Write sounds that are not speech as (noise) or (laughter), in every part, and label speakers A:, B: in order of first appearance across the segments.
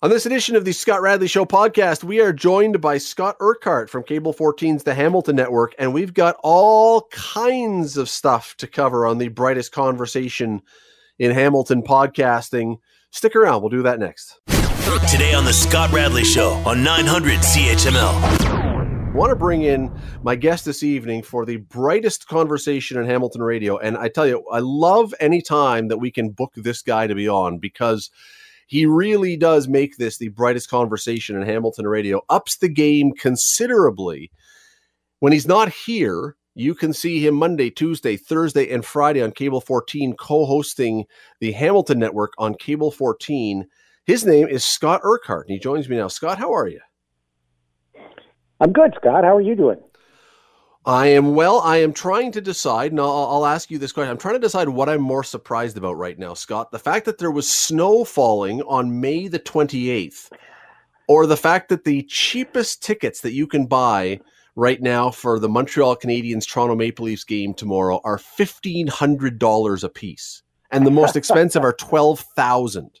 A: On this edition of the Scott Radley Show podcast, we are joined by Scot Urquhart from Cable 14's The Hamilton Network, and we've got all kinds of stuff to cover on the brightest conversation in Hamilton podcasting. Stick around, we'll do that next.
B: Today on The Scott Radley Show on 900 CHML.
A: I want to bring in my guest this evening for the brightest conversation in Hamilton radio. And I tell you, I love any time that we can book this guy to be on because he really does make this the brightest conversation in Hamilton radio, ups the game considerably. When he's not here, you can see him Monday, Tuesday, Thursday, and Friday on Cable 14, co hosting the Hamilton Network on Cable 14. His name is Scot Urquhart, and he joins me now. Scott, how are you?
C: I'm good, Scott. How are you doing?
A: I am well. I am trying to decide, and I'll, I'll, ask you this question. I'm trying to decide what I'm more surprised about right now, Scott. The fact that there was snow falling on May the 28th, or the fact that the cheapest tickets that you can buy right now for the Montreal Canadiens Toronto Maple Leafs game tomorrow are $1,500 a piece, and the most expensive are 12000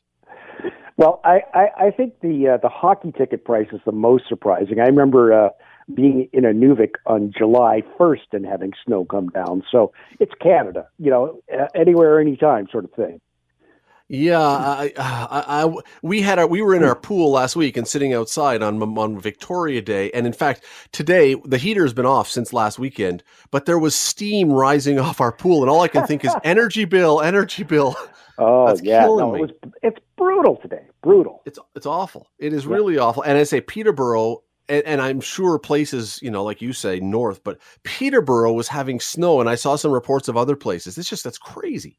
C: Well, I, I, I think the uh, the hockey ticket price is the most surprising. I remember uh, being in Inuvik on July 1st and having snow come down. So it's Canada, you know, anywhere, anytime sort of thing.
A: Yeah, I, I, I, we had our, we were in our pool last week and sitting outside on on Victoria Day, and in fact, today the heater has been off since last weekend, but there was steam rising (laughs) off our pool, and all I can think is (laughs) energy bill, energy bill.
C: Oh (laughs) That's yeah, no, it was, it's brutal today, brutal.
A: It's it's awful. It is really awful, and I say Peterborough and, and, I'm sure places, you know, like you say, north, but Peterborough was having snow, and I saw some reports of other places. It's just that's crazy.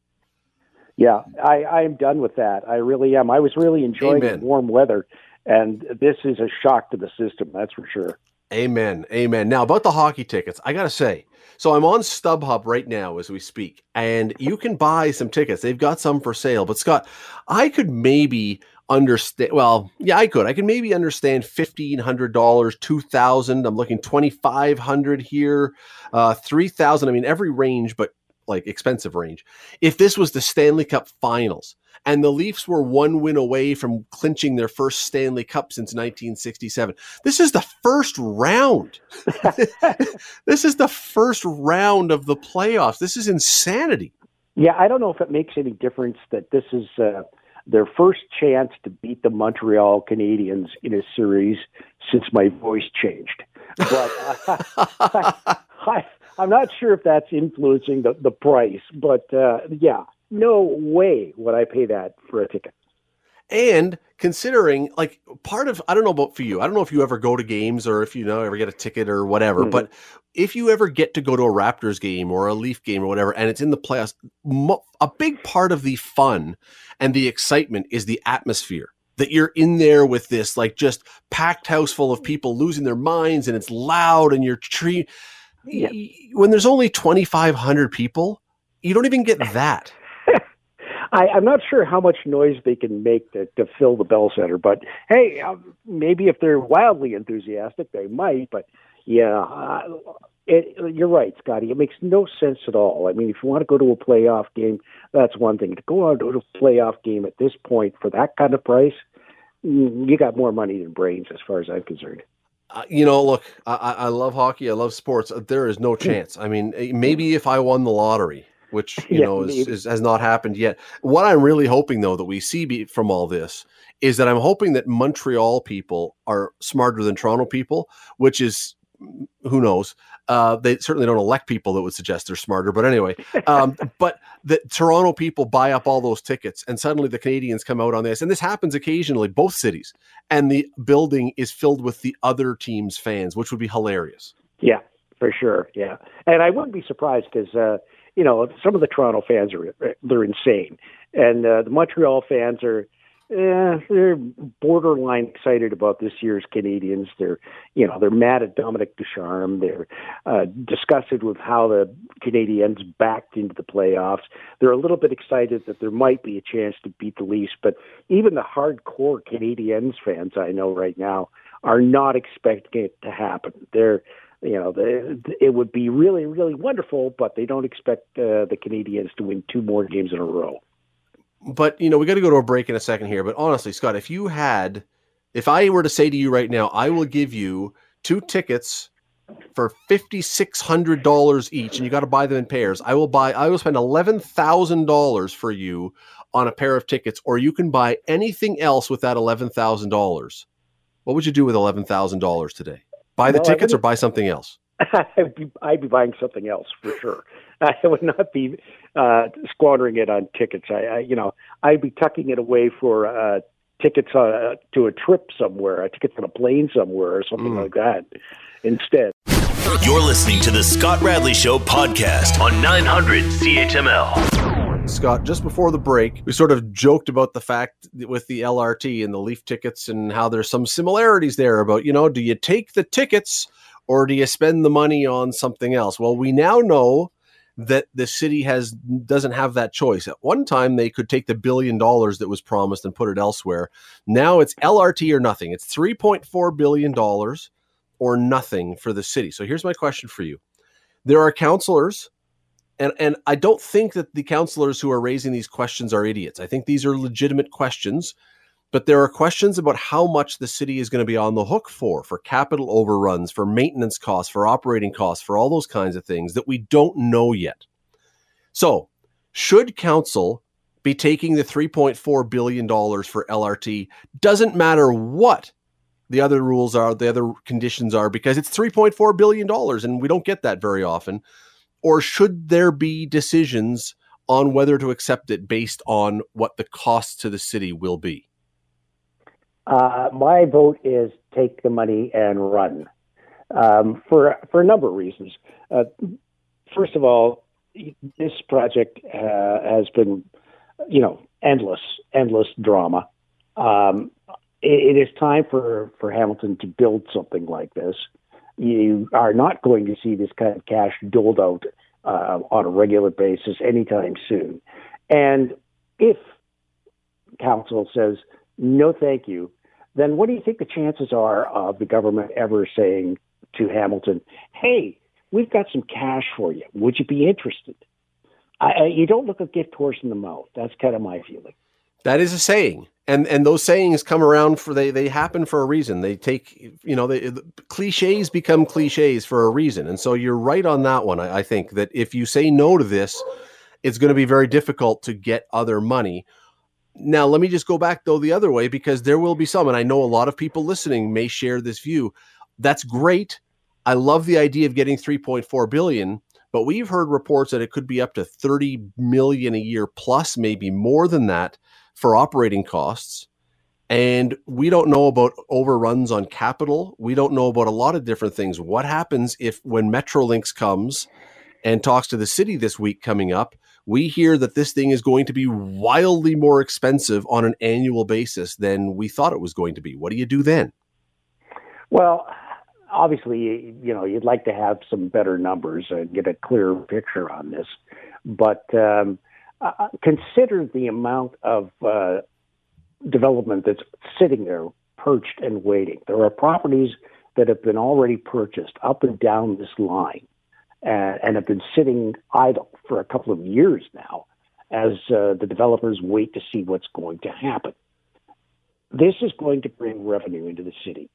C: Yeah, I, I'm done with that. I really am. I was really enjoying the warm weather, and this is a shock to the system. That's for sure.
A: Amen. Amen. Now about the hockey tickets, I gotta say. So I'm on StubHub right now as we speak, and you can buy some tickets. They've got some for sale. But Scott, I could maybe understand well yeah i could. I can maybe understand $1500 2000 i'm looking 2500 here. Uh 3000 i mean every range but like expensive range. If this was the stanley cup finals and the leafs were one win away from clinching their first stanley cup since 1967 this is the first round. (laughs) This is the first round of the playoffs. This is insanity.
C: Yeah i don't know if it makes any difference that this is uh their first chance to beat the Montreal Canadiens in a series since my voice changed. But (laughs) I, I, am not sure if that's influencing the, the price, but uh, yeah, no way would I pay that for a ticket.
A: And considering, like, part of, I don't know about for you, I don't know if you ever go to games or if you know, ever get a ticket or whatever, mm-hmm. but if you ever get to go to a Raptors game or a Leaf game or whatever, and it's in the playoffs, mo- a big part of the fun and the excitement is the atmosphere that you're in there with this like just packed house full of people losing their minds and it's loud and you're tree yeah. when there's only 2500 people you don't even get that
C: I, I'm not sure how much noise they can make to, to fill the Bell Center, but hey, um, maybe if they're wildly enthusiastic, they might. But yeah, uh, it, you're right, Scotty. It makes no sense at all. I mean, if you want to go to a playoff game, that's one thing. To go out to a playoff game at this point for that kind of price, mm, you got more money than brains, as far as I'm concerned.
A: Uh, you know, look, I, I love hockey. I love sports. There is no hmm. chance. I mean, eh, maybe if I won the lottery, which (laughs) you know is, is, has not happened yet. What I'm really hoping, though, that we see from all this is that I'm hoping that Montreal people are smarter than Toronto people, which is who knows? Uh, they certainly don't elect people that would suggest they're smarter. But anyway, um, (laughs) but the Toronto people buy up all those tickets, and suddenly the Canadiens come out on this, and this happens occasionally, both cities, and the building is filled with the other team's fans, which would be hilarious.
C: Yeah, for sure. Yeah, and I wouldn't be surprised because uh, you know some of the Toronto fans are they're insane, and uh, the Montreal fans are eh, they're borderline excited about this year's Canadiens. They're, you know, they're mad at Dominic Ducharme. They're uh, disgusted with how the Canadiens backed into the playoffs. They're a little bit excited that there might be a chance to beat the Leafs, but even the hardcore Canadiens fans I know right now are not expecting it to happen. They're you know, the, it would be really, really wonderful, but they don't expect uh, the Canadiens to win two more games in a row
A: but you know, we got to go to a break in a second here. But honestly, Scott, if you had, if I were to say to you right now, I will give you two tickets for fifty six hundred dollars each, and you got to buy them in pairs. I will buy. I will spend eleven thousand dollars for you on a pair of tickets, or you can buy anything else with that eleven thousand dollars. What would you do with eleven thousand dollars today? Buy the well, tickets or buy something else? (laughs)
C: I'd be, I'd be buying something else for sure. (laughs) I would not be uh, squandering it on tickets. I, I, you know, I'd be tucking it away for uh, tickets uh, to a trip somewhere, a ticket on a plane somewhere, or something mm. like that. Instead,
B: you're listening to the Scott Radley Show podcast on 900 CHML.
A: Scott, just before the break, we sort of joked about the fact with the LRT and the Leaf tickets and how there's some similarities there about, you know, do you take the tickets or do you spend the money on something else? Well, we now know that the city has doesn't have that choice. At one time they could take the billion dollars that was promised and put it elsewhere. Now it's LRT or nothing. It's 3.4 billion dollars or nothing for the city. So here's my question for you. There are councilors and and I don't think that the councilors who are raising these questions are idiots. I think these are legitimate questions but there are questions about how much the city is going to be on the hook for for capital overruns for maintenance costs for operating costs for all those kinds of things that we don't know yet. So should council be taking the 3.4 billion dollars for lrt doesn't matter what the other rules are the other conditions are because it's 3.4 billion dollars and we don't get that very often or should there be decisions on whether to accept it based on what the cost to the city will be
C: uh, my vote is take the money and run um, for for a number of reasons. Uh, first of all, this project uh, has been, you know, endless, endless drama. Um, it, it is time for for Hamilton to build something like this. You are not going to see this kind of cash doled out uh, on a regular basis anytime soon. And if council says no, thank you, then what do you think the chances are of the government ever saying to Hamilton, hey, we've got some cash for you. Would you be interested? I, you don't look a gift horse in the mouth. That's kind of my feeling.
A: That is a saying. And and those sayings come around for they they happen for a reason. They take you know they, the cliches become cliches for a reason. And so you're right on that one. I, I think that if you say no to this, it's going to be very difficult to get other money. Now, let me just go back though the other way because there will be some, and I know a lot of people listening may share this view. That's great. I love the idea of getting 3.4 billion, but we've heard reports that it could be up to 30 million a year plus, maybe more than that for operating costs. And we don't know about overruns on capital. We don't know about a lot of different things. What happens if when Metrolinx comes and talks to the city this week coming up? we hear that this thing is going to be wildly more expensive on an annual basis than we thought it was going to be. What do you do then?
C: Well, obviously, you know, you'd like to have some better numbers and get a clearer picture on this, but um, uh, consider the amount of uh, development that's sitting there, perched and waiting. There are properties that have been already purchased up and down this line and, and have been sitting idle for a couple of years now as uh, the developers wait to see what's going to happen. This is going to bring revenue into the city,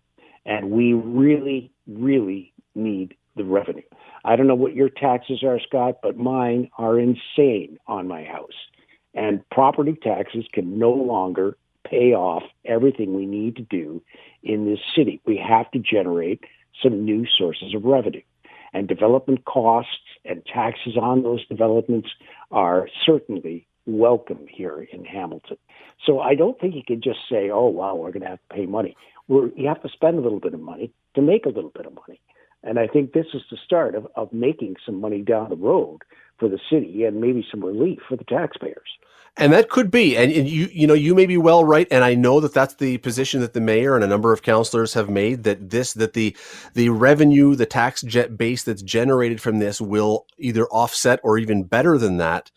C: and we really, really need the revenue. I don't know what your taxes are, Scott, but mine are insane on my house. And property taxes can no longer pay off everything we need to do in this city. We have to generate some new sources of revenue and development costs and taxes on those developments are certainly welcome here in Hamilton. So I don't think you can just say, oh, wow, we're going to have to pay money. We're, you have to spend a little bit of money to make a little bit of money. And I think this is the start of, of making some money down the road for the city and maybe some relief for the taxpayers.
A: And that could be, and you you know you may be well right, and I know that that's the position that the mayor and a number of councilors have made that this that the the revenue, the tax jet base that's generated from this will either offset or even better than that.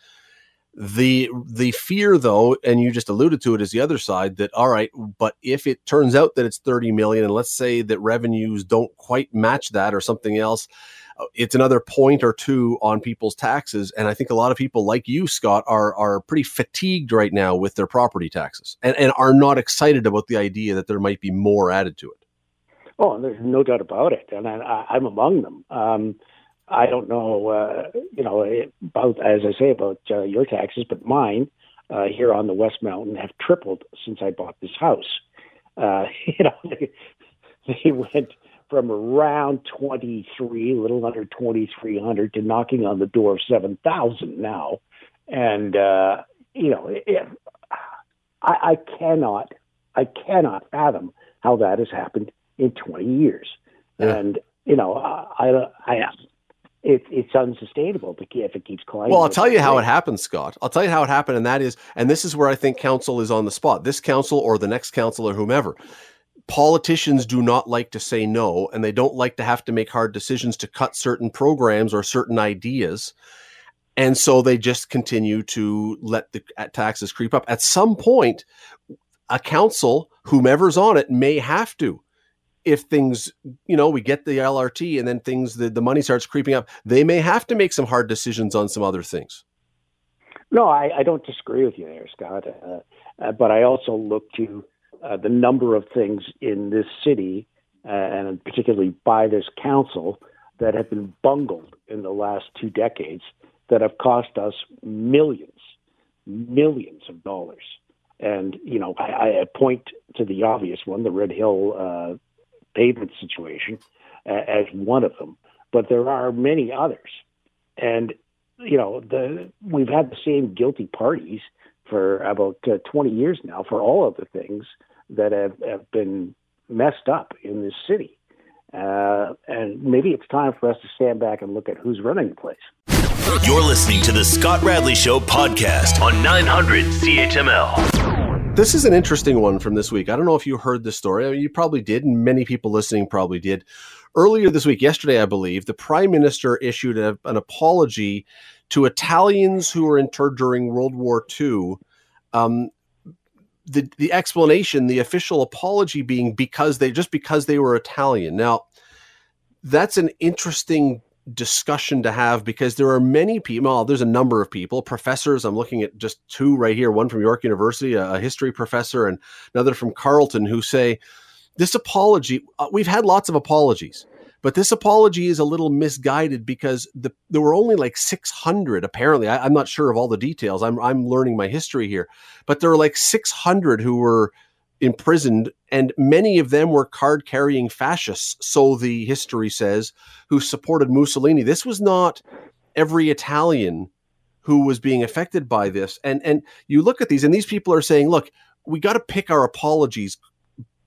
A: The the fear though, and you just alluded to it, is the other side that all right, but if it turns out that it's thirty million, and let's say that revenues don't quite match that or something else, uh, it's another point or two on people's taxes. And I think a lot of people like you, Scott, are are pretty fatigued right now with their property taxes and, and are not excited about the idea that there might be more added to it.
C: Oh, there's no doubt about it, and I, I'm among them. Um, I don't know, uh, you know, about as I say about uh, your taxes, but mine uh, here on the West Mountain have tripled since I bought this house. Uh, (laughs) you know, they, they went from around 23, a little under 2,300, to knocking on the door of 7,000 now. And, uh, you know, it, I, I cannot, I cannot fathom how that has happened in 20 years. Yeah. And, you know, I, I, it, it's unsustainable if it keeps climbing.
A: Well, I'll tell you how it happened, Scott. I'll tell you how it happened, and that is, and this is where I think council is on the spot. This council or the next council or whomever. Politicians do not like to say no, and they don't like to have to make hard decisions to cut certain programs or certain ideas. And so they just continue to let the uh, taxes creep up. At some point, a council, whomever's on it, may have to if things, you know, we get the LRT and then things, the, the money starts creeping up, they may have to make some hard decisions on some other things.
C: No, I, I don't disagree with you there, Scott. Uh, uh, but I also look to uh, the number of things in this city, uh, and particularly by this council, that have been bungled in the last two decades that have cost us millions, millions of dollars. And, you know, I, I point to the obvious one, the Red Hill uh, pavement situation uh, as one of them, but there are many others. And you know, the we've had the same guilty parties for about uh, 20 years now for all of the things that have, have been messed up in this city. Uh, and maybe it's time for us to stand back and look at who's running the place.
B: You're listening to the Scott Radley Show podcast on 900 CHML.
A: This is an interesting one from this week. I don't know if you heard this story. I mean, you probably did, and many people listening probably did. Earlier this week, yesterday, I believe, the prime minister issued a, an apology to Italians who were interred during World War II. Um, the the explanation, the official apology being because they just because they were Italian. Now, that's an interesting discussion to have because there are many people. Well, there's a number of people, professors. I'm looking at just two right here one from York University, a, history professor, and another from Carleton, who say this apology, uh, we've had lots of apologies. But this apology is a little misguided because the, there were only like 600. Apparently, I, I'm not sure of all the details. I'm I'm learning my history here, but there were like 600 who were imprisoned, and many of them were card carrying fascists, so the history says, who supported Mussolini. This was not every Italian who was being affected by this. And and you look at these, and these people are saying, look, we got to pick our apologies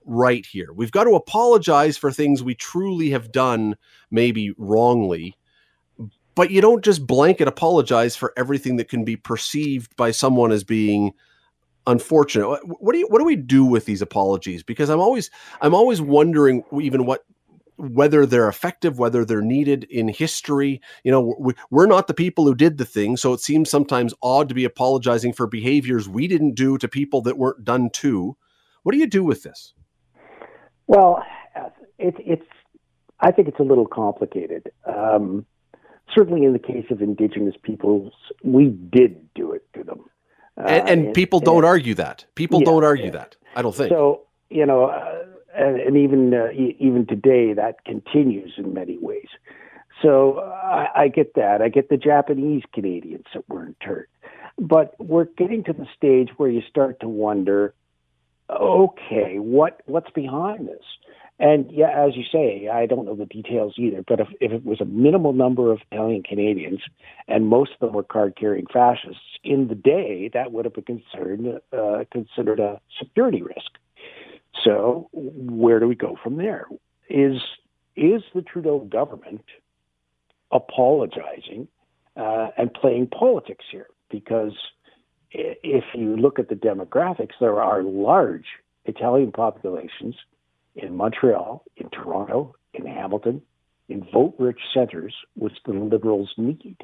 A: right here. We've got to apologize for things we truly have done, maybe wrongly. But you don't just blanket apologize for everything that can be perceived by someone as being unfortunate. What do you, what do we do with these apologies? Because I'm always I'm always wondering even what whether they're effective, whether they're needed in history. You know, we, we're not the people who did the thing, so it seems sometimes odd to be apologizing for behaviors we didn't do to people that weren't done to. What do you do with this?
C: Well, it, it's I think it's a little complicated. Um, certainly, in the case of Indigenous peoples, we did do it to them.
A: Uh, and, and, and, people don't and, argue that. People yeah, don't argue yeah. that. I don't think.
C: So you know, uh, and, even uh, e- even today, that continues in many ways. So I, I get that. I get the Japanese Canadians that were interned, but we're getting to the stage where you start to wonder, okay, what what's behind this? And yeah, as you say, I don't know the details either, but if, if it was a minimal number of Italian Canadians and most of them were card carrying fascists, in the day, that would have been considered, uh, considered a security risk. So, where do we go from there? Is, is the Trudeau government apologizing uh, and playing politics here? Because if you look at the demographics, there are large Italian populations in Montreal, in Toronto, in Hamilton, in vote rich centers, which the Liberals need.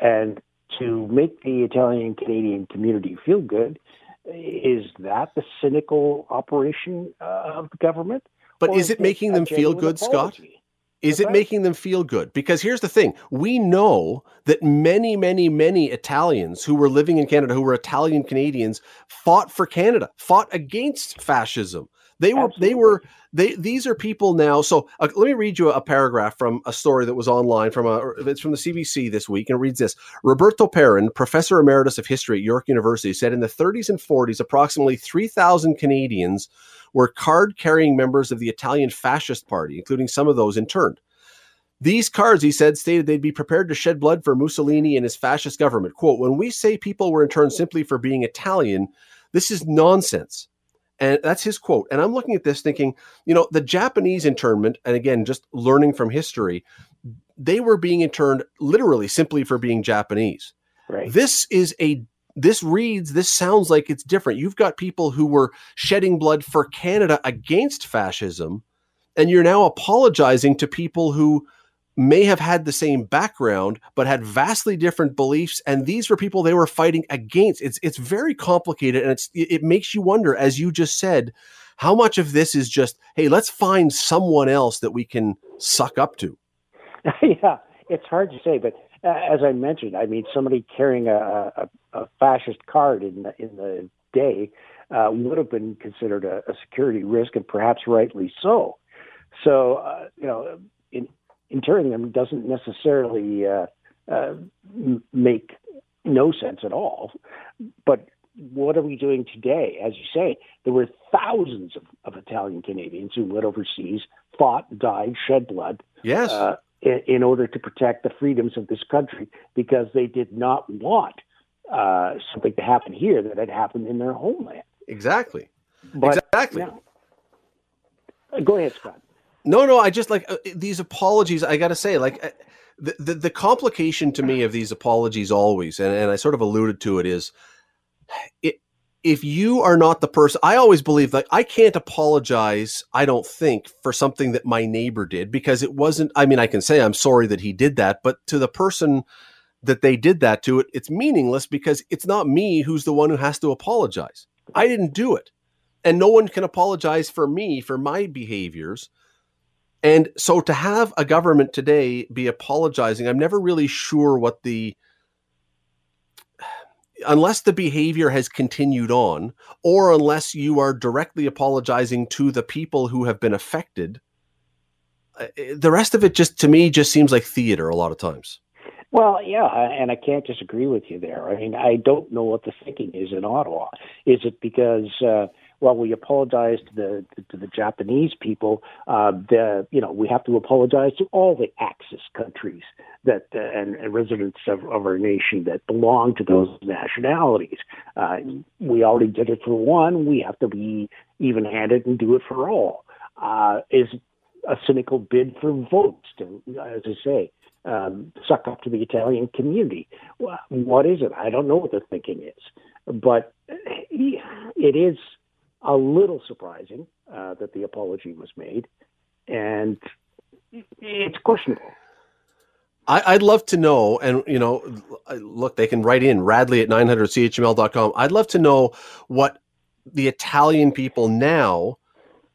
C: And to make the Italian Canadian community feel good, is that the cynical operation uh, of the government?
A: But is it making them feel good, apology? Scott? Is it making them feel good? Because here's the thing we know that many, many, many Italians who were living in Canada, who were Italian Canadians, fought for Canada, fought against fascism. They were, Absolutely. they were, they. These are people now. So uh, let me read you a, a, paragraph from a story that was online from a. It's from the CBC this week, and it reads this: Roberto Perin, professor emeritus of history at York University, said in the 30s and 40s, approximately 3,000 Canadians were card carrying members of the Italian Fascist Party, including some of those interned. These cards, he said, stated they'd be prepared to shed blood for Mussolini and his fascist government. Quote, when we say people were interned simply for being Italian, this is nonsense. And that's his quote. And I'm looking at this thinking, you know, the Japanese internment, and again, just learning from history, they were being interned literally simply for being Japanese.
C: Right.
A: This is a this reads, this sounds like it's different. You've got people who were shedding blood for Canada against fascism, and you're now apologizing to people who may have had the same background but had vastly different beliefs and these were people they were fighting against it's it's very complicated and it's it makes you wonder as you just said how much of this is just hey let's find someone else that we can suck up to (laughs)
C: yeah it's hard to say but uh, as I mentioned, I mean, somebody carrying a, a, a fascist card in the, in the day uh, would have been considered a, a, security risk, and perhaps rightly so. So, uh, you know, in, interring them doesn't necessarily uh, uh, make no sense at all. But what are we doing today? As you say, there were thousands of, of Italian Canadians who went overseas, fought, died, shed blood.
A: Yes. Uh,
C: in, in order to protect the freedoms of this country because they did not want uh, something to happen here that had happened in their homeland.
A: Exactly. But, exactly.
C: go ahead, Scott.
A: No, no, I just like uh, these apologies. I got to say, like, uh, the, the, the complication to me of these apologies always, and, and I sort of alluded to it, is (sighs) it if you are not the person, I always believe that I can't apologize, I don't think, for something that my neighbor did because it wasn't, I mean, I can say I'm sorry that he did that, but to the person that they did that to it, it's meaningless because it's not me who's the one who has to apologize. I didn't do it. And no one can apologize for me for my behaviors. And so to have a government today be apologizing, I'm never really sure what the unless the behavior has continued on, or unless you are directly apologizing to the people who have been affected, uh, the rest of it just to me just seems like theater a lot of times.
C: Well, yeah, and I can't disagree with you there. I mean, I don't know what the thinking is in Ottawa. Is it because uh, well, we apologize to the to the Japanese people. Uh, the you know we have to apologize to all the Axis countries that uh, and, and, residents of, of, our nation that belong to those nationalities. Uh, we already did it for one. We have to be even-handed and do it for all. Uh, is a cynical bid for votes to, as I say, um, suck up to the Italian community. What is it? I don't know what the thinking is, but it is a little surprising uh, that the apology was made, and it's questionable.
A: I, would love to know, and you know, look, they can write in Radley at 900chml.com. I'd love to know what the Italian people now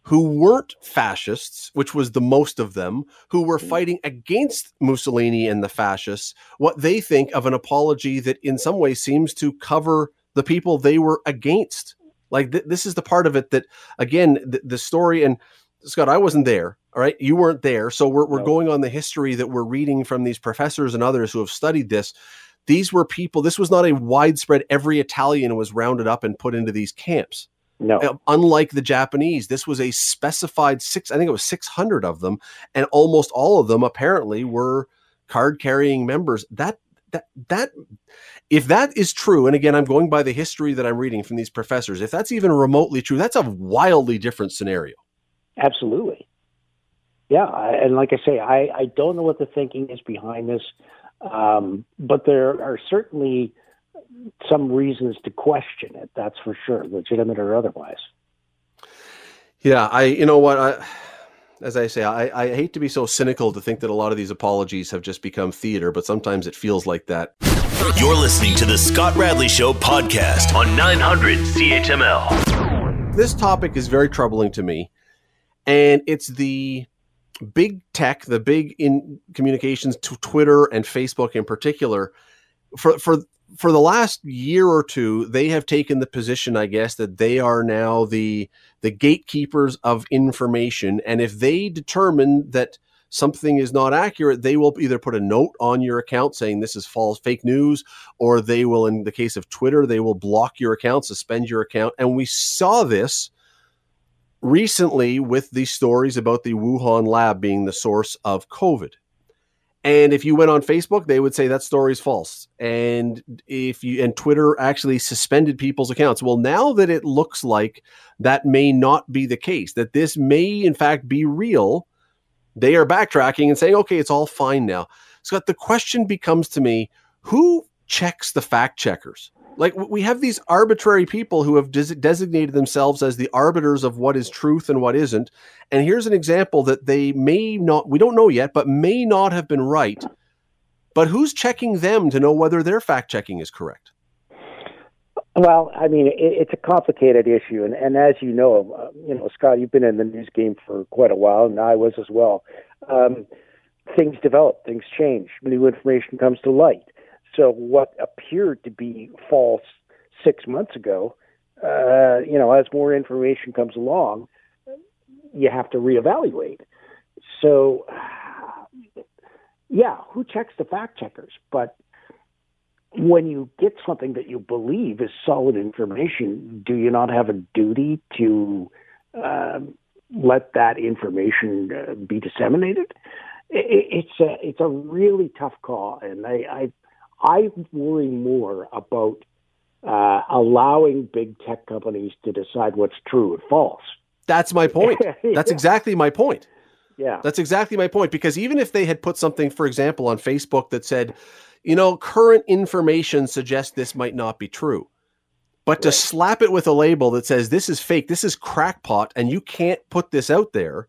A: who weren't fascists, which was the most of them, who were mm-hmm. fighting against Mussolini and the fascists, what they think of an apology that in some way seems to cover the people they were against. Like th- this is the part of it that, again, th- the story and Scott, I wasn't there. All right, you weren't there, so we're we're no. going on the history that we're reading from these professors and others who have studied this. These were people. This was not a widespread. Every Italian was rounded up and put into these camps.
C: No.
A: Unlike the Japanese, this was a specified six. I think it was six hundred of them, and almost all of them apparently were card carrying members. That that that if that is true, and again, I'm going by the history that I'm reading from these professors, if that's even remotely true, that's a wildly different scenario.
C: Absolutely. Yeah. And like I say, I, I don't know what the thinking is behind this, um, but there are certainly some reasons to question it. That's for sure, legitimate or otherwise.
A: Yeah. I, you know what? I, as I say, I, I hate to be so cynical to think that a lot of these apologies have just become theater, but sometimes it feels like that.
B: You're listening to the Scott Radley Show podcast on 900 CHML.
A: This topic is very troubling to me, and it's the big tech, the big in communications to Twitter and Facebook in particular, for for for the last year or two, they have taken the position, I guess, that they are now the the gatekeepers of information, and if they determine that something is not accurate, they will either put a note on your account saying this is false, fake news, or they will, in the case of Twitter, they will block your account, suspend your account, and we saw this recently with the stories about the Wuhan lab being the source of COVID. And if you went on Facebook, they would say that story is false. And if you and Twitter actually suspended people's accounts. Well, now that it looks like that may not be the case, that this may in fact be real, they are backtracking and saying, okay, it's all fine now. Scott, the question becomes to me, who checks the fact checkers? Like we have these arbitrary people who have des- designated themselves as the arbiters of what is truth and what isn't. And here's an example that they may not we don't know yet but may not have been right. But who's checking them to know whether their fact checking is correct?
C: Well i mean it, it's a complicated issue. And, and as you know uh, you know scott you've been in the news game for quite a while and i was as well. Um, things develop things change. New information comes to light so what appeared to be false six months ago, uh, you know, as more information comes along, you have to reevaluate. So, yeah, who checks the fact checkers? But when you get something that you believe is solid information, do you not have a duty to uh, let that information uh, be disseminated? It, it's a it's a really tough call, and I, I I worry more about uh, allowing big tech companies to decide what's true and false.
A: That's my point. (laughs) That's exactly my point.
C: Yeah.
A: That's exactly my point. Because even if they had put something, for example, on Facebook that said, you know, current information suggests this might not be true. But to slap it with a label that says this is fake, this is crackpot, and you can't put this out there,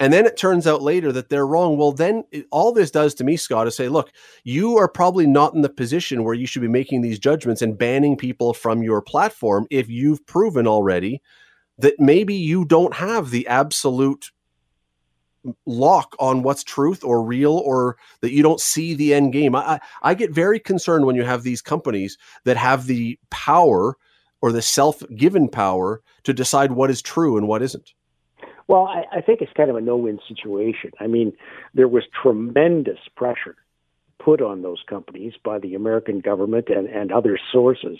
A: and then it turns out later that they're wrong. Well, then it, all this does to me, Scott, is say, look, you are probably not in the position where you should be making these judgments and banning people from your platform if you've proven already that maybe you don't have the absolute lock on what's truth or real or that you don't see the end game. I, I get very concerned when you have these companies that have the power or the self given power to decide what is true and what isn't.
C: Well, I, I think it's kind of a no-win situation. I mean, there was tremendous pressure put on those companies by the American government and, and other sources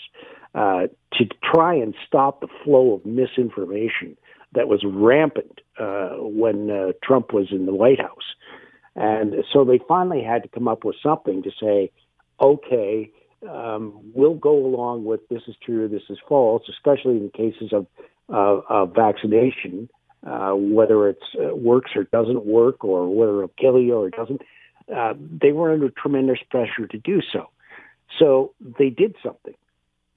C: uh, to try and stop the flow of misinformation that was rampant uh, when uh, Trump was in the White House. And so they finally had to come up with something to say, okay, um, we'll go along with this is true, this is false, especially in cases of, of vaccination uh, whether it uh, works or doesn't work, or whether it'll kill you or it doesn't. Uh, they were under tremendous pressure to do so. So they did something.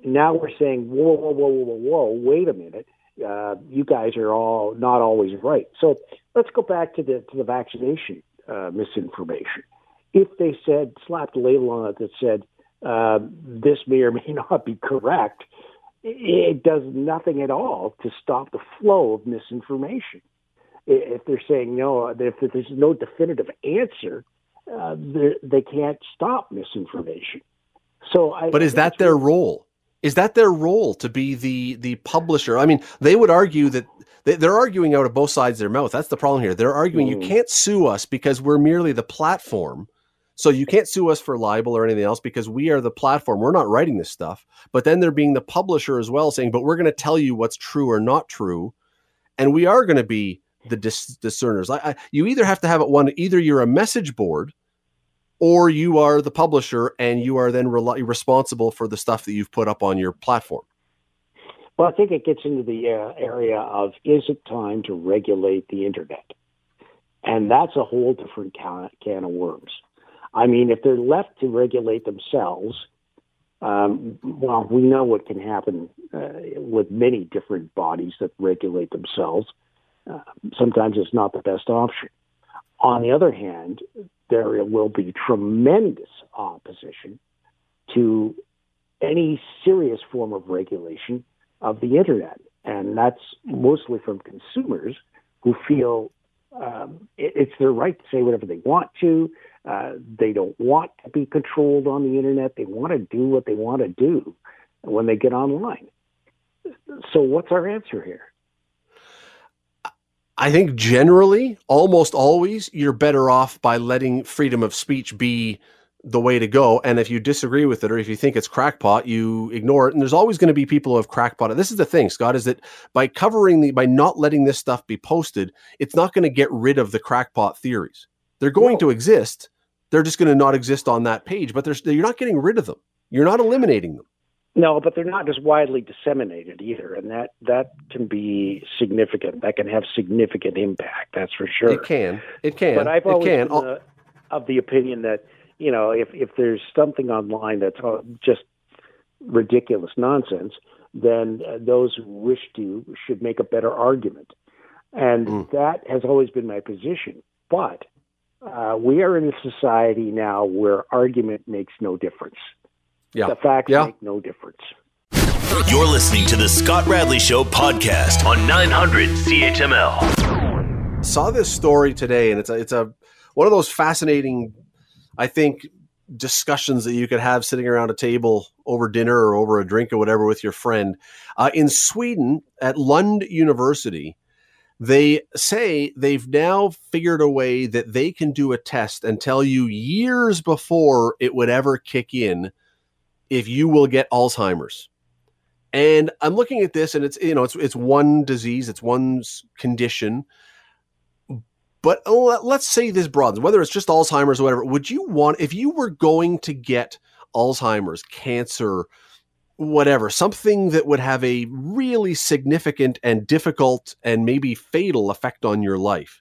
C: Now we're saying, whoa, whoa, whoa, whoa, whoa, wait a minute. Uh, you guys are all not always right. So let's go back to the to the vaccination uh, misinformation. If they said slapped a label on it that said uh, this may or may (laughs) not be correct, it does nothing at all to stop the flow of misinformation. If they're saying no, if there's no definitive answer, uh, they can't stop misinformation. So, I,
A: but is that their role? Is that their role to be the the publisher? I mean, they would argue that they're arguing out of both sides of their mouth. That's the problem here. They're arguing mm. you can't sue us because we're merely the platform so you can't sue us for libel or anything else because we are the platform. We're not writing this stuff. But then they're being the publisher as well, saying, but we're going to tell you what's true or not true. And we are going to be the dis- discerners. I, I, you either have to have it one, either you're a message board or you are the publisher and you are then re- responsible for the stuff that you've put up on your platform.
C: Well, I think it gets into the uh, area of is it time to regulate the internet? And that's a whole different can, can of worms. I mean, if they're left to regulate themselves, um, well, we know what can happen uh, with many different bodies that regulate themselves. Uh, sometimes it's not the best option. On the other hand, there will be tremendous opposition to any serious form of regulation of the internet. And that's mostly from consumers who feel um, it, it's their right to say whatever they want to. Uh, they don't want to be controlled on the internet. They want to do what they want to do when they get online. So, what's our answer here?
A: I think generally, almost always, you're better off by letting freedom of speech be the way to go. And if you disagree with it or if you think it's crackpot, you ignore it. And there's always going to be people who have crackpot. This is the thing, Scott, is that by covering the by not letting this stuff be posted, it's not going to get rid of the crackpot theories. They're going to exist. They're just going to not exist on that page, but you're not getting rid of them. You're not eliminating them.
C: No, but they're not as widely disseminated either, and that that can be significant. That can have significant impact. That's for sure.
A: It can. It can.
C: But I've always
A: can.
C: been the, of the opinion that you know if if there's something online that's just ridiculous nonsense, then uh, those who wish to should make a better argument, and mm. that has always been my position. But uh, we are in a society now where argument makes no difference.
A: Yeah.
C: The facts
A: yeah.
C: make no difference.
B: You're listening to the Scott Radley Show podcast on 900 CHML.
A: Saw this story today, and it's a, it's a one of those fascinating, I think, discussions that you could have sitting around a table over dinner or over a drink or whatever with your friend. Uh, in Sweden, at Lund University, they say they've now figured a way that they can do a test and tell you years before it would ever kick in if you will get Alzheimer's. And I'm looking at this, and it's you know it's it's one disease, it's one condition. But oh, let's say this broadens, whether it's just Alzheimer's or whatever. Would you want if you were going to get Alzheimer's, cancer, whatever, something that would have a really significant and difficult and maybe fatal effect on your life?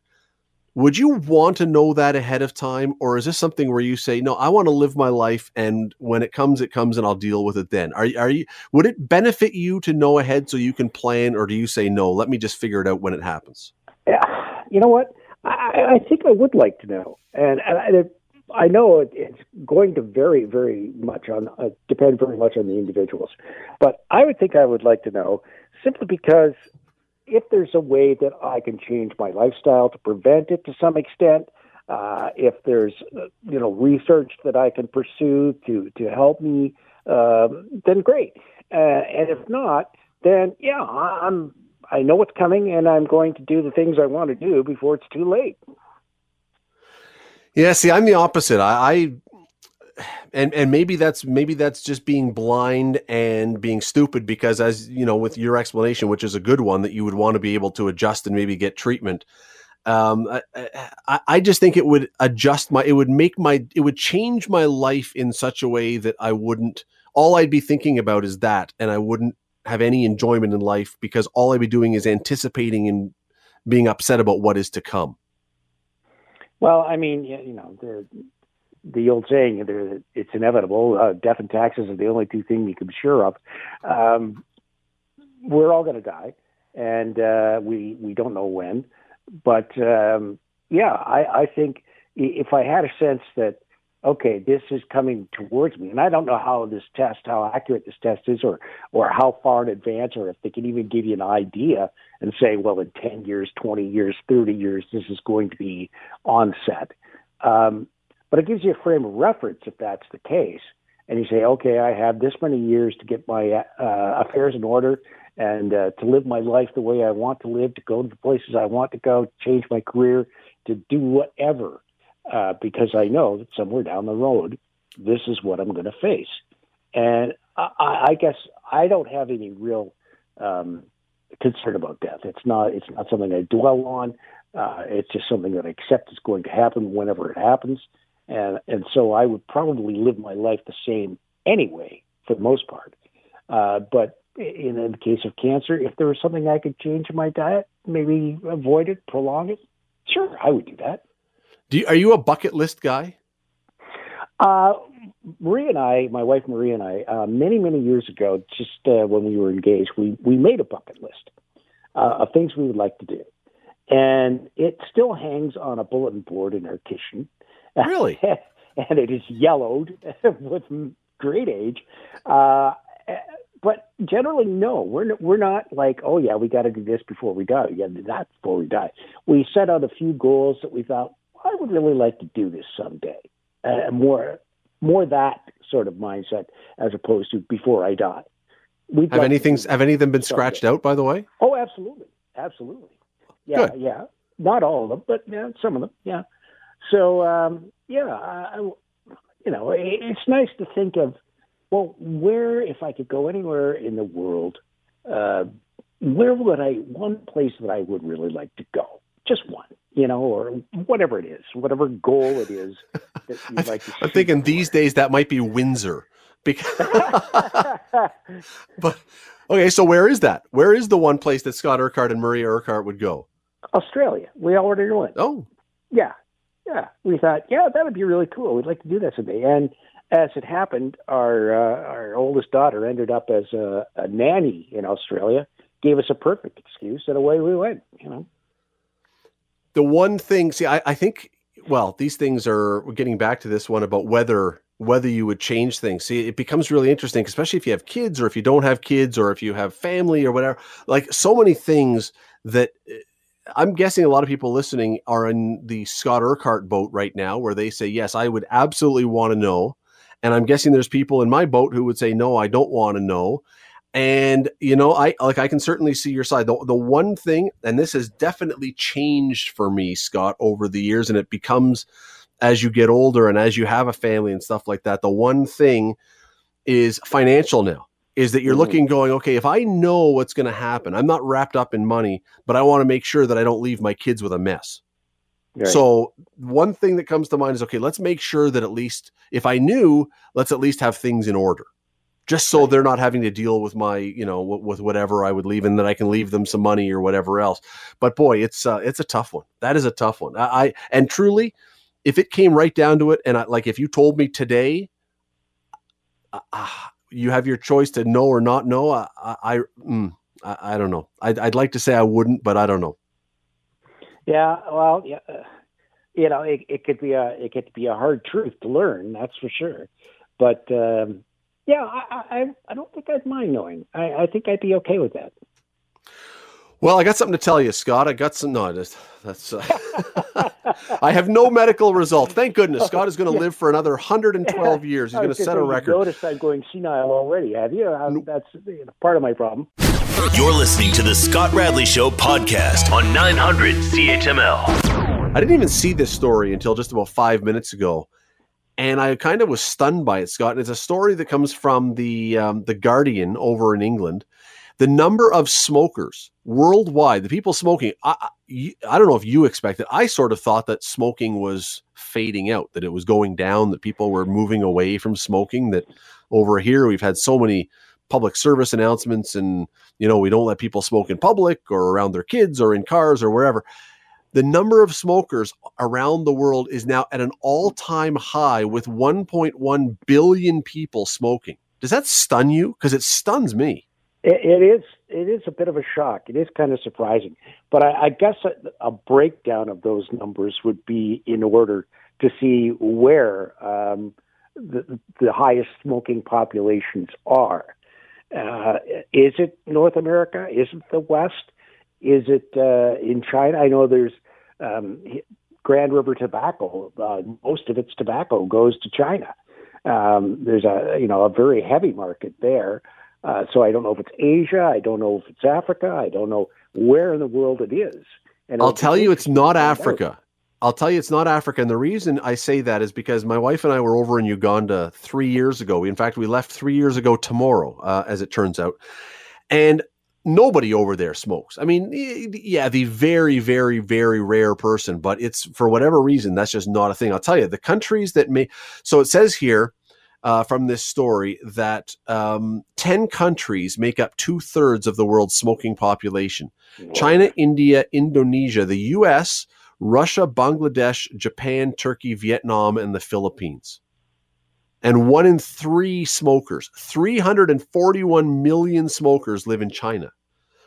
A: Would you want to know that ahead of time, or is this something where you say, "No, I want to live my life, and when it comes, it comes, and I'll deal with it then"? Are are you? Would it benefit you to know ahead so you can plan, or do you say, "No, let me just figure it out when it happens"?
C: Yeah, you know what? I, I think I would like to know, and, and I know it, it's going to vary very much on uh, depend very much on the individuals, but I would think I would like to know simply because if there's a way that I can change my lifestyle to prevent it to some extent, uh, if there's uh, you know research that I can pursue to to help me, uh, then great. Uh, and if not, then yeah, I'm I know what's coming, and I'm going to do the things I want to do before it's too late.
A: Yeah, see, I'm the opposite. I, I and and maybe that's maybe that's just being blind and being stupid because as you know with your explanation which is a good one that you would want to be able to adjust and maybe get treatment um, I, I just think it would adjust my it would make my it would change my life in such a way that i wouldn't all i'd be thinking about is that and i wouldn't have any enjoyment in life because all i'd be doing is anticipating and being upset about what is to come
C: well, I mean, you know, the the old saying, it's inevitable. Uh, death and taxes are the only two things you can be sure of. Um, we're all going to die, and uh, we we don't know when. But um, yeah, I, I think if I had a sense that okay, this is coming towards me, and I don't know how this test, how accurate this test is, or or how far in advance, or if they can even give you an idea and say, well, in ten years, twenty years, thirty years, this is going to be onset. Um, but it gives you a frame of reference if that's the case. And you say, okay, I have this many years to get my uh, affairs in order and uh, to live my life the way I want to live, to go to the places I want to go, change my career, to do whatever, uh, because I know that somewhere down the road, this is what I'm going to face. And I, I guess I don't have any real um, concern about death. It's not. It's not something I dwell on. Uh, it's just something that I accept is going to happen whenever it happens and and so I would probably live my life the same anyway for the most part. Uh, but in, in the case of cancer, if there was something I could change in my diet, maybe avoid it, prolong it, sure, I would do that.
A: You, are you a bucket list guy?
C: Uh, Marie and I, my wife Marie and I, uh, many many years ago, just uh, when we were engaged, we we made a bucket list uh, of things we would like to do, and it still hangs on a bulletin board in our kitchen.
A: Really? (laughs)
C: and it is yellowed (laughs) with great age. Uh, but generally, no, we're we're not like, oh yeah, we got to do this before we die. We got to do that before we die. We set out a few goals that we thought I would really like to do this someday. Uh, more more that sort of mindset as opposed to before I die.
A: We'd have like anything have any of them been scratched out by the way?
C: Oh, absolutely, absolutely. Yeah, Good. yeah. Not all of them, but yeah, some of them. Yeah. So um, yeah, I, you know, it, it's nice to think of well, where if I could go anywhere in the world, uh, where would I one place that I would really like to go? Just one, you know, or whatever it is, whatever goal it is (laughs) that you'd like to.
A: I'm thinking for. these days that might be Windsor. Because (laughs) (laughs) but okay, so where is that? Where is the one place that Scot Urquhart and Maria Urquhart would go?
C: Australia. We already went.
A: Oh,
C: yeah, yeah. We thought, yeah, that would be really cool. We'd like to do that someday. And as it happened, our uh, our oldest daughter ended up as a, a nanny in Australia. Gave us a perfect excuse, and away we went. You know.
A: The one thing, see, I, I think, well, these things are. Getting back to this one about whether whether you would change things. See, it becomes really interesting, especially if you have kids, or if you don't have kids, or if you have family, or whatever. Like so many things that eh, I'm guessing a lot of people listening are in the Scot Urquhart boat right now, where they say, "Yes, I would absolutely want to know." And I'm guessing there's people in my boat who would say, "No, I don't want to know." And you know, I like I can certainly see your side. The, the one thing, and this has definitely changed for me, Scott, over the years, and it becomes as you get older and as you have a family and stuff like that. The one thing is financial now is that you're mm-hmm. looking going okay if i know what's going to happen i'm not wrapped up in money but i want to make sure that i don't leave my kids with a mess right. so one thing that comes to mind is okay let's make sure that at least if i knew let's at least have things in order just so they're not having to deal with my you know w- with whatever i would leave and that i can leave them some money or whatever else but boy it's uh, it's a tough one that is a tough one i, I and truly if it came right down to it and I, like if you told me today uh, you have your choice to know or not know. I I, mm, I, I, don't know. I'd, I'd like to say I wouldn't, but I don't know.
C: Yeah, well, yeah, uh, you know, it, it could be a it could be a hard truth to learn. That's for sure. But um, yeah, I, I I don't think I'd mind knowing. I, I think I'd be okay with that.
A: Well, I got something to tell you, Scott. I got some. No, that's. that's uh, (laughs) I have no medical result. Thank goodness. Scott is going to yeah. live for another 112 (laughs) years. He's going to set a record.
C: Notice I'm going senile already. Have you? That's part of my problem.
B: You're listening to the Scott Radley Show podcast on 900 CHML.
A: I didn't even see this story until just about five minutes ago, and I kind of was stunned by it, Scott. It's a story that comes from the um, the Guardian over in England the number of smokers worldwide, the people smoking, I, I don't know if you expected. I sort of thought that smoking was fading out, that it was going down, that people were moving away from smoking. That over here we've had so many public service announcements, and you know we don't let people smoke in public or around their kids or in cars or wherever. The number of smokers around the world is now at an all-time high, with 1.1 billion people smoking. Does that stun you? Because it stuns me.
C: It, it is it is a bit of a shock. It is kind of surprising, but I, I guess a, a, breakdown of those numbers would be in order to see where um, the, the highest smoking populations are. Uh, is it North America? Is it the West? Is it uh, in China? I know there's um, Grand River Tobacco. Uh, most of its tobacco goes to China. Um, there's a you know a very heavy market there. Uh, so I don't know if it's Asia. I don't know if it's Africa. I don't know where in the world it is.
A: And I'll tell you, it's not Africa. I'll tell you, it's not Africa. And the reason I say that is because my wife and I were over in Uganda three years ago. In fact, we left three years ago tomorrow, uh, as it turns out. And nobody over there smokes. I mean, yeah, the very, very, very rare person, but it's for whatever reason, that's just not a thing. I'll tell you, the countries that may, so it says here, uh, from this story that um, 10 countries make up two thirds of the world's smoking population China, India, Indonesia, the US, Russia, Bangladesh, Japan, Turkey, Vietnam, and the Philippines. And one in three smokers, 341 million smokers live in China,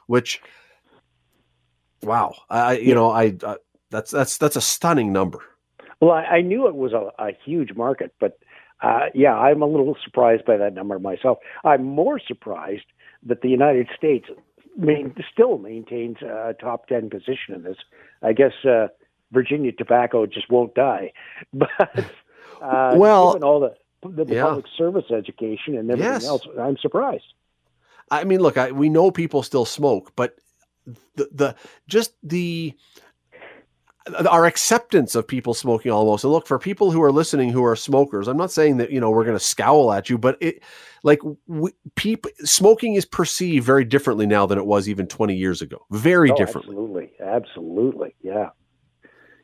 A: which, wow, I, you know, I, uh, that's, that's, that's a stunning number.
C: Well, I, I knew it was a, a huge market, but uh, yeah, I'm a little surprised by that number myself. I'm more surprised that the United States main, still maintains a top 10 position in this. I guess uh, Virginia tobacco just won't die. (laughs) But uh,
A: well,
C: given all the, the, the yeah. public service education and everything yes. else, I'm surprised.
A: I mean, look, I, we know people still smoke, but the, the just the our acceptance of people smoking almost. And look, for people who are listening who are smokers, I'm not saying that, you know, we're going to scowl at you, but it like we, people smoking is perceived very differently now than it was even 20 years ago. Very oh, differently.
C: Absolutely. Absolutely. Yeah.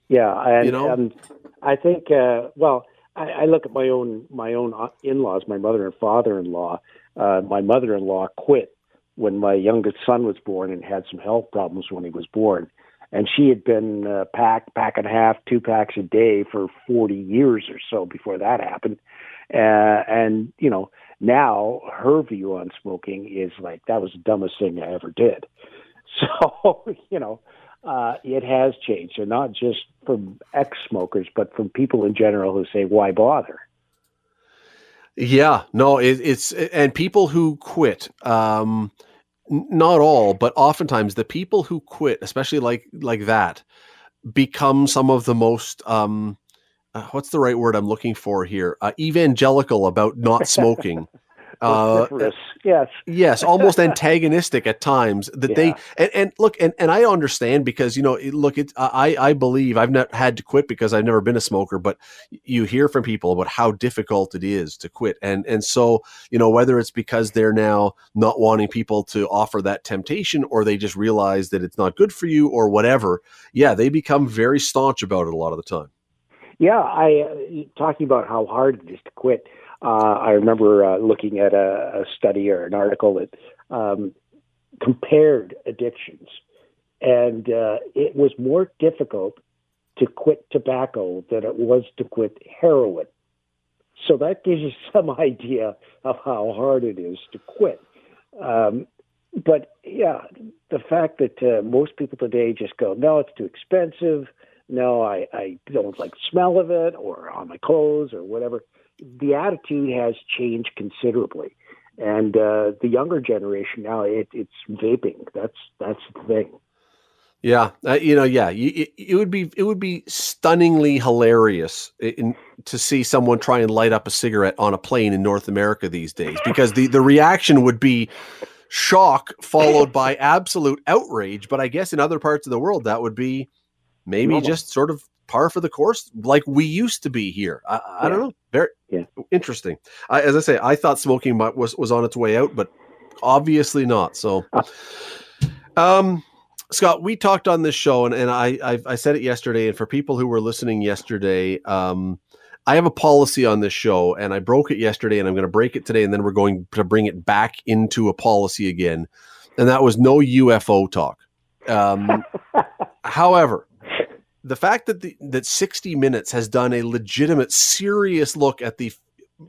C: Yeah. And, you know? and I think, uh, well, I, I, look at my own, my own in-laws, my mother and father-in-law, uh, my mother-in-law quit when my youngest son was born and had some health problems when he was born and she had been uh, pack pack and a half, two packs a day for 40 years or so before that happened. Uh, and you know, now her view on smoking is like that was the dumbest thing I ever did. (laughs) So you know, uh, it has changed, and not just from ex-smokers, but from people in general who say, "Why bother?"
A: Yeah, no, it, it's and people who quit. Um, not all, but oftentimes the people who quit, especially like like that, become some of the most um, uh, what's the right word I'm looking for here? Uh, evangelical about not (laughs) smoking.
C: Uh, yes,
A: yes, almost antagonistic at times. That yeah. they and, and, look and, and I understand because you know look it I I believe I've not had to quit because I've never been a smoker, but you hear from people about how difficult it is to quit, and and so you know whether it's because they're now not wanting people to offer that temptation, or they just realize that it's not good for you, or whatever. Yeah, they become very staunch about it a lot of the time.
C: Yeah, I uh, talking about how hard it is to quit. Uh, I remember uh, looking at a, a, study or an article that um, compared addictions, and uh, it was more difficult to quit tobacco than it was to quit heroin. So that gives you (laughs) some idea of how hard it is to quit. Um, but yeah, the fact that uh, most people today just go, no, it's too expensive. No, I, I don't like the smell of it or on my clothes or whatever the attitude has changed considerably. And uh, the younger generation now, it, it's vaping. That's that's the thing.
A: Yeah, uh, you know, yeah, it, it, would be it would be stunningly hilarious in, to see someone try and light up a cigarette on a plane in North America these days because the the reaction would be shock followed by absolute outrage. But I guess in other parts of the world that would be maybe Normal. just sort of par for the course, like we used to be here. I, I don't know. Very yeah. interesting. I, as I say, I thought smoking was was on its way out, but obviously not. So, um, Scott, we talked on this show, and, and I, I, I said it yesterday. And for people who were listening yesterday, um, I have a policy on this show, and I broke it yesterday, and I'm going to break it today, and then we're going to bring it back into a policy again, and that was no UFO talk. Um, (laughs) however, the fact that the that 60 minutes has done a legitimate serious look at the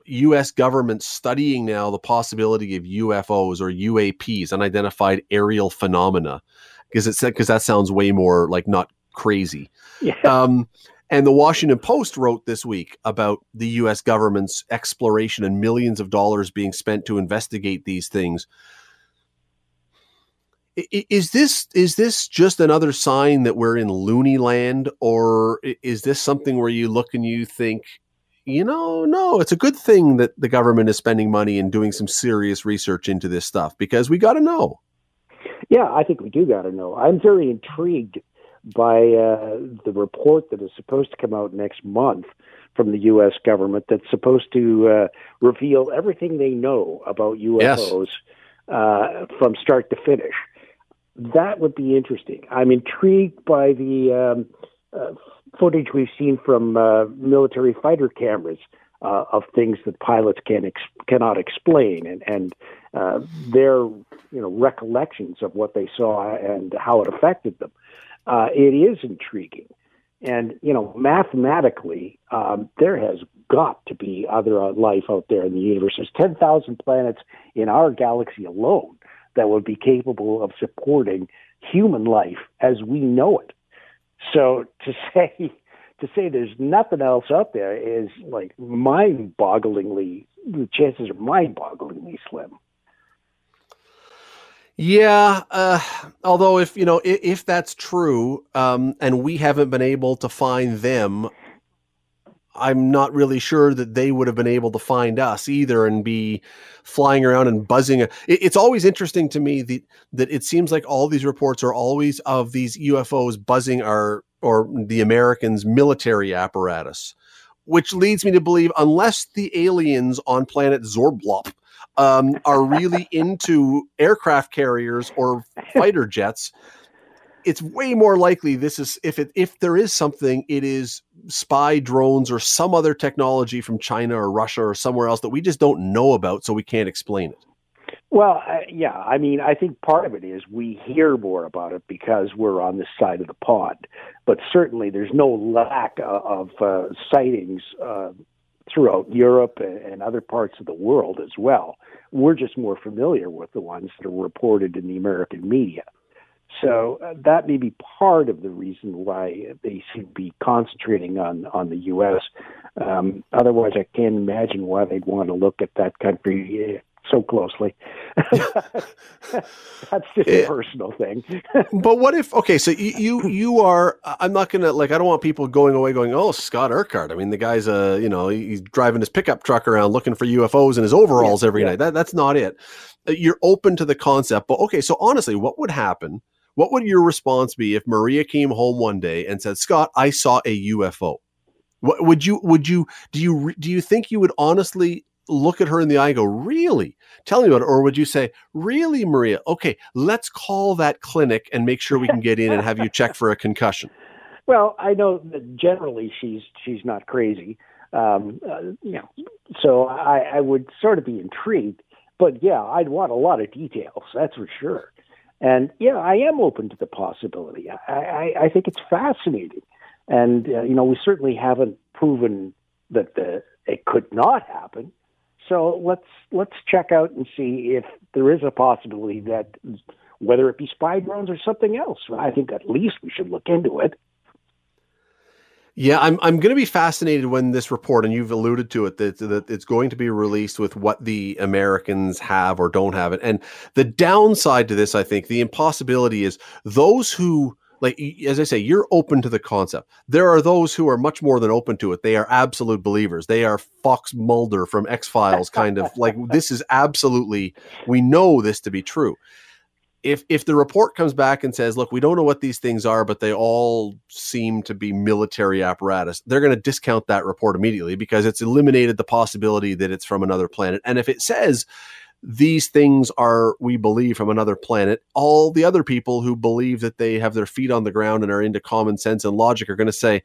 A: US government studying now the possibility of UFOs or UAPs unidentified aerial phenomena because it said because that sounds way more like not crazy. Yeah. Um, and the Washington Post wrote this week about the US government's exploration and millions of dollars being spent to investigate these things is this is this just another sign that we're in loony land or is this something where you look and you think you know no it's a good thing that the government is spending money and doing some serious research into this stuff because we got to know
C: yeah i think we do got to know i'm very intrigued by uh, the report that is supposed to come out next month from the U.S. government that's supposed to uh, reveal everything they know about UFOs yes. uh, from start to finish that would be interesting. I'm intrigued by the um, uh, footage we've seen from uh, military fighter cameras uh, of things that pilots can ex- cannot explain, and and uh, their you know recollections of what they saw and how it affected them. Uh, it is intriguing, and you know mathematically, um, there has got to be other uh, life out there in the universe. There's ten thousand planets in our galaxy alone that would be capable of supporting human life as we know it. So to (laughs) say to say there's nothing else out there is like mind-bogglingly. The chances are mind-bogglingly slim.
A: Yeah, uh, although if you know if, if that's true, um, and we haven't been able to find them, I'm not really sure that they would have been able to find us either and be flying around and buzzing. It, it's always interesting to me that that it seems like all these reports are always of these UFOs buzzing our or the Americans' military apparatus, which leads me to believe unless the aliens on planet Zorblop um, are really (laughs) into aircraft carriers or fighter jets, it's way more likely this is if it if there is something, it is spy drones or some other technology from China or Russia or somewhere else that we just don't know about, so we can't explain it.
C: Well, uh, yeah, I mean, I think part of it is we hear more about it because we're on this side of the pond, but certainly there's no lack of, of uh, sightings uh, throughout Europe and other parts of the world as well. We're just more familiar with the ones that are reported in the American media. So uh, that may be part of the reason why they seem to be concentrating on on the U.S. Um, otherwise, I can't imagine why they'd want to look at that country so closely. (laughs) That's just a personal thing. (laughs)
A: but what if? Okay, so you, you you are. I'm not gonna like. I don't want people going away going, "Oh, Scot Urquhart." I mean, the guy's a you know he's driving his pickup truck around looking for UFOs in his overalls yeah, every yeah. night. That that's not it. Uh, you're open to the concept, but okay. So honestly, what would happen? What would your response be if Maria came home one day and said, "Scott, I saw a UFO"? What would you would you do you do you think you would honestly look at her in the eye and go, Really? Tell me about it. Or would you say, Really, Maria? Okay, let's call that clinic and make sure we can get in and have you check for a concussion. (laughs)
C: Well, I know that generally she's she's not crazy. Um, uh, you know, so I, I would sort of be intrigued. But yeah, I'd want a lot of details, that's for sure. And yeah, I am open to the possibility. I, I, I think it's fascinating. And, uh, you know, we certainly haven't proven that the, it could not happen. So let's let's check out and see if there is a possibility that whether it be spy drones or something else. I think at least we should look into it.
A: Yeah, I'm I'm going to be fascinated when this report, and you've alluded to it, that, that it's going to be released with what the Americans have or don't have it. And the downside to this, I think, the impossibility is those who like as I say, you're open to the concept. There are those who are much more than open to it. They are absolute believers. They are Fox Mulder from X Files, kind of like this is absolutely. We know this to be true. If if the report comes back and says, "Look, we don't know what these things are, but they all seem to be military apparatus," they're going to discount that report immediately because it's eliminated the possibility that it's from another planet. And if it says these things are, we believe, from another planet. All the other people who believe that they have their feet on the ground and are into common sense and logic are going to say,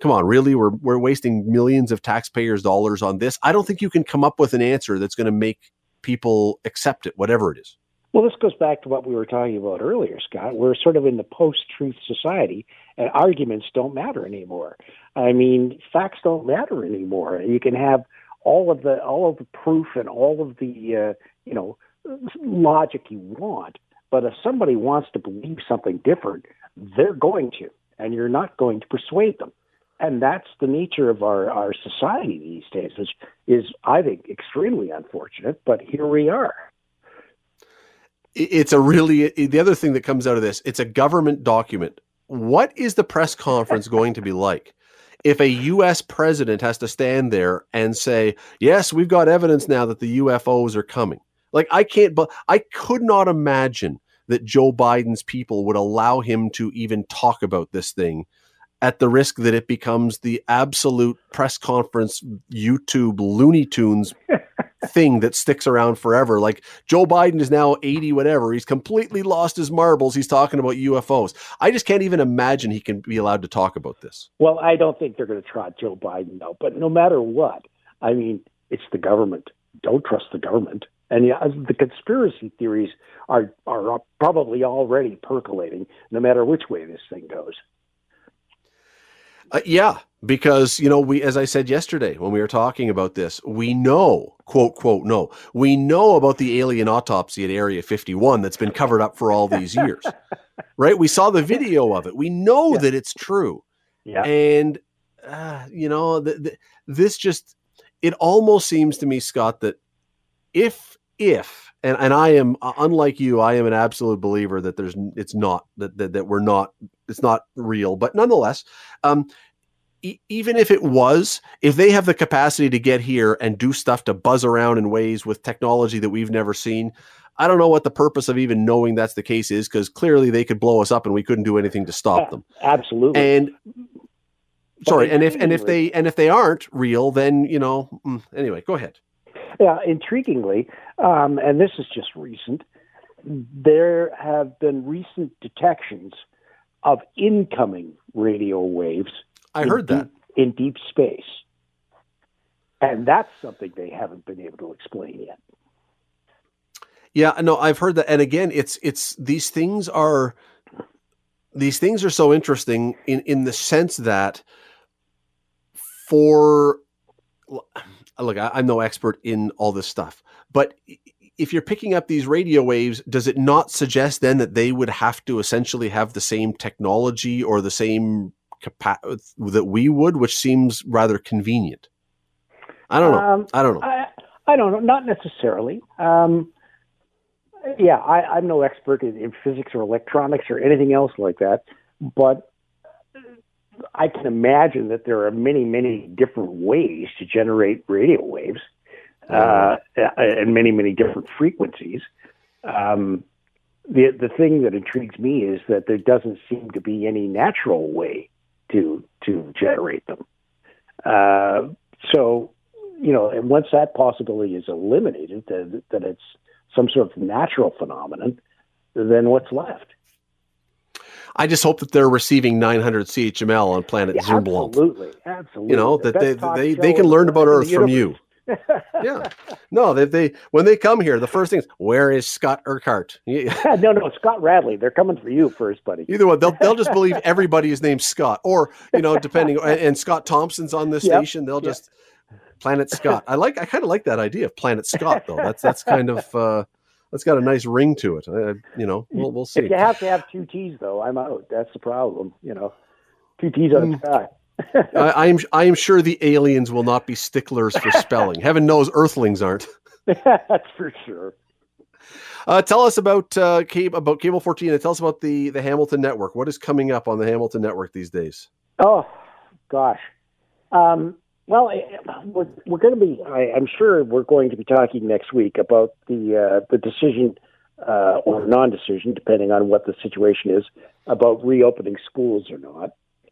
A: come on, really? We're, we're wasting millions of taxpayers' dollars on this. I don't think you can come up with an answer that's going to make people accept it, whatever it is.
C: Well, this goes back to what we were talking about earlier, Scott. We're sort of in the post truth society, and arguments don't matter anymore. I mean, facts don't matter anymore. You can have all of the all of the proof and all of the uh, you know logic you want. But if somebody wants to believe something different, they're going to, and you're not going to persuade them. And that's the nature of our, our society these days, which is, I think, extremely unfortunate. But here we are.
A: It's a really, the other thing that comes out of this, it's a government document. What is the press conference going to be like? if a U.S. president has to stand there and say, "Yes, we've got evidence now that the UFOs are coming," like I can't, but I could not imagine that Joe Biden's people would allow him to even talk about this thing at the risk that it becomes the absolute press conference YouTube Looney Tunes thing that sticks around forever. Like Joe Biden is now 80, whatever. He's completely lost his marbles. He's talking about UFOs. I just can't even imagine he can be allowed to talk about this.
C: Well, I don't think they're going to trot Joe Biden, though. But no matter what, I mean, it's the government. Don't trust the government. And yeah, the conspiracy theories are are probably already percolating, no matter which way this thing goes.
A: Uh, yeah, because you know we as i said yesterday when we were talking about this we know quote quote no we know about the alien autopsy at area 51 that's been covered up for all these years (laughs) right we saw the video of it we know yeah. that it's true
C: yeah.
A: and uh, you know, th- th- this just it almost seems to me, Scott, that if if and and I am uh, unlike you, I am an absolute believer that there's it's not that that, that we're not it's not real, but nonetheless, um, e- even if it was, if they have the capacity to get here and do stuff to buzz around in ways with technology that we've never seen, I don't know what the purpose of even knowing that's the case is because clearly they could blow us up and we couldn't do anything to stop them.
C: Absolutely.
A: And sorry, and if and if they and if they aren't real, then you know. mm, Anyway, go ahead.
C: Yeah, intriguingly, um, and this is just recent, there have been recent detections of incoming radio waves.
A: I heard that.
C: in deep space, and that's something they haven't been able to explain yet.
A: Yeah, no, I've heard that, and again, it's it's these things are these things are so interesting in in the sense that for look, I, I'm no expert in all this stuff, but if you're picking up these radio waves, does it not suggest then that they would have to essentially have the same technology or the same capa- that we would, which seems rather convenient? I don't know.
C: Um,
A: I don't know.
C: I, I don't know, not necessarily. Um, yeah, I, I'm no expert in, in physics or electronics or anything else like that, but I can imagine that there are many, many different ways to generate radio waves, uh, and many, many different frequencies. Um, the the thing that intrigues me is that there doesn't seem to be any natural way to to generate them. Uh, so, you know, and once that possibility is eliminated, that, that it's some sort of natural phenomenon, then what's left?
A: I just hope that they're receiving 900 CHML on planet
C: Yeah, absolutely, absolutely.
A: You know
C: The
A: that they they, they can learn about Earth from you. (laughs) Yeah, no, they they when they come here, the first thing is where is Scot Urquhart? Yeah, (laughs) (laughs)
C: no, no, Scott Radley. They're coming for you first, buddy.
A: Either one, they'll they'll just believe (laughs) everybody is named Scott, or you know, depending. And, and Scott Thompson's on this
C: Yep,
A: station, they'll
C: yep.
A: just Planet Scott. I like. I kind of like that idea of Planet Scott, though. That's that's kind of uh, that's got a nice ring to it. Uh, you know, we'll we'll see.
C: If you have to have two T's, though, I'm out. That's the problem. You know, two T's on the sky. (laughs)
A: I, I'm I am sure the aliens will not be sticklers for spelling. Heaven knows Earthlings aren't. (laughs)
C: That's for sure.
A: Uh, tell us about uh, cable about cable 14 and tell us about the the Hamilton Network. What is coming up on the Hamilton Network these days?
C: Oh, gosh. Um, well, eh, we're, we're going to be. I, I'm sure we're going to be talking next week about the uh, the decision uh, or non-decision, depending on what the situation is, about reopening schools or not.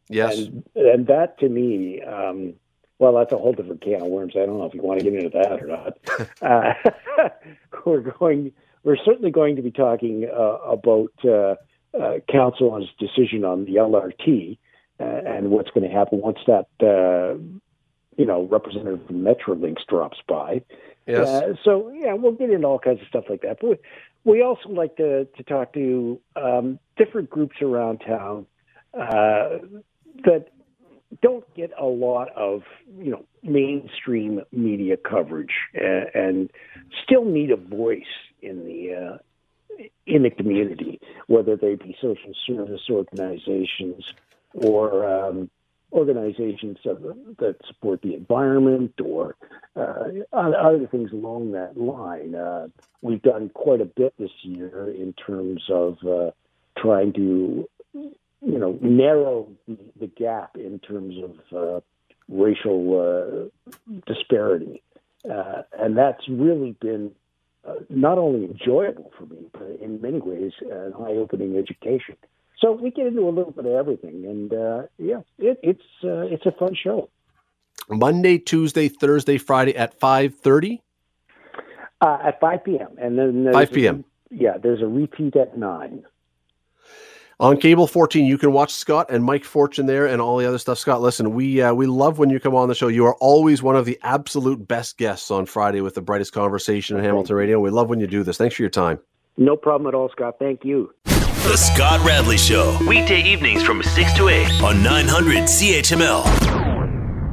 A: Yes.
C: And, and that to me, um, well, that's a whole different can of worms. I don't know if you want to get into that or not. (laughs) uh, (laughs) we're going. We're certainly going to be talking uh, about uh, uh, council's decision on the LRT uh, and what's going to happen once that uh, you know representative from Metrolinx drops by.
A: yes.
C: Uh, so yeah, we'll get into all kinds of stuff like that. But we, we also like to to talk to um, different groups around town uh, that don't get a lot of you know mainstream media coverage and, still need a voice in the uh, in the community, whether they be social service organizations or um, organizations that, that support the environment or uh, other things along that line. Uh, we've done quite a bit this year in terms of uh, trying to, you know, narrow the, gap in terms of uh, racial uh, disparity, uh, and that's really been. Uh, not only enjoyable for me, but in many ways, an eye-opening education. So we get into a little bit of everything, and uh, yeah, it, it's uh, it's a fun show.
A: Monday, Tuesday, Thursday, Friday at 5:30.
C: Uh, at 5 p.m. and then
A: 5 p.m..
C: Yeah, there's a repeat at nine.
A: On cable 14, you can watch Scott and Mike Fortune there and all the other stuff. Scott, listen, we uh, we love when you come on the show. You are always one of the absolute best guests on Friday with the brightest conversation in Hamilton Radio. We love when you do this. Thanks for your time.
C: No problem at all, Scott. Thank you.
B: The Scott Radley Show. Weekday evenings from 6 to 8 on 900 CHML.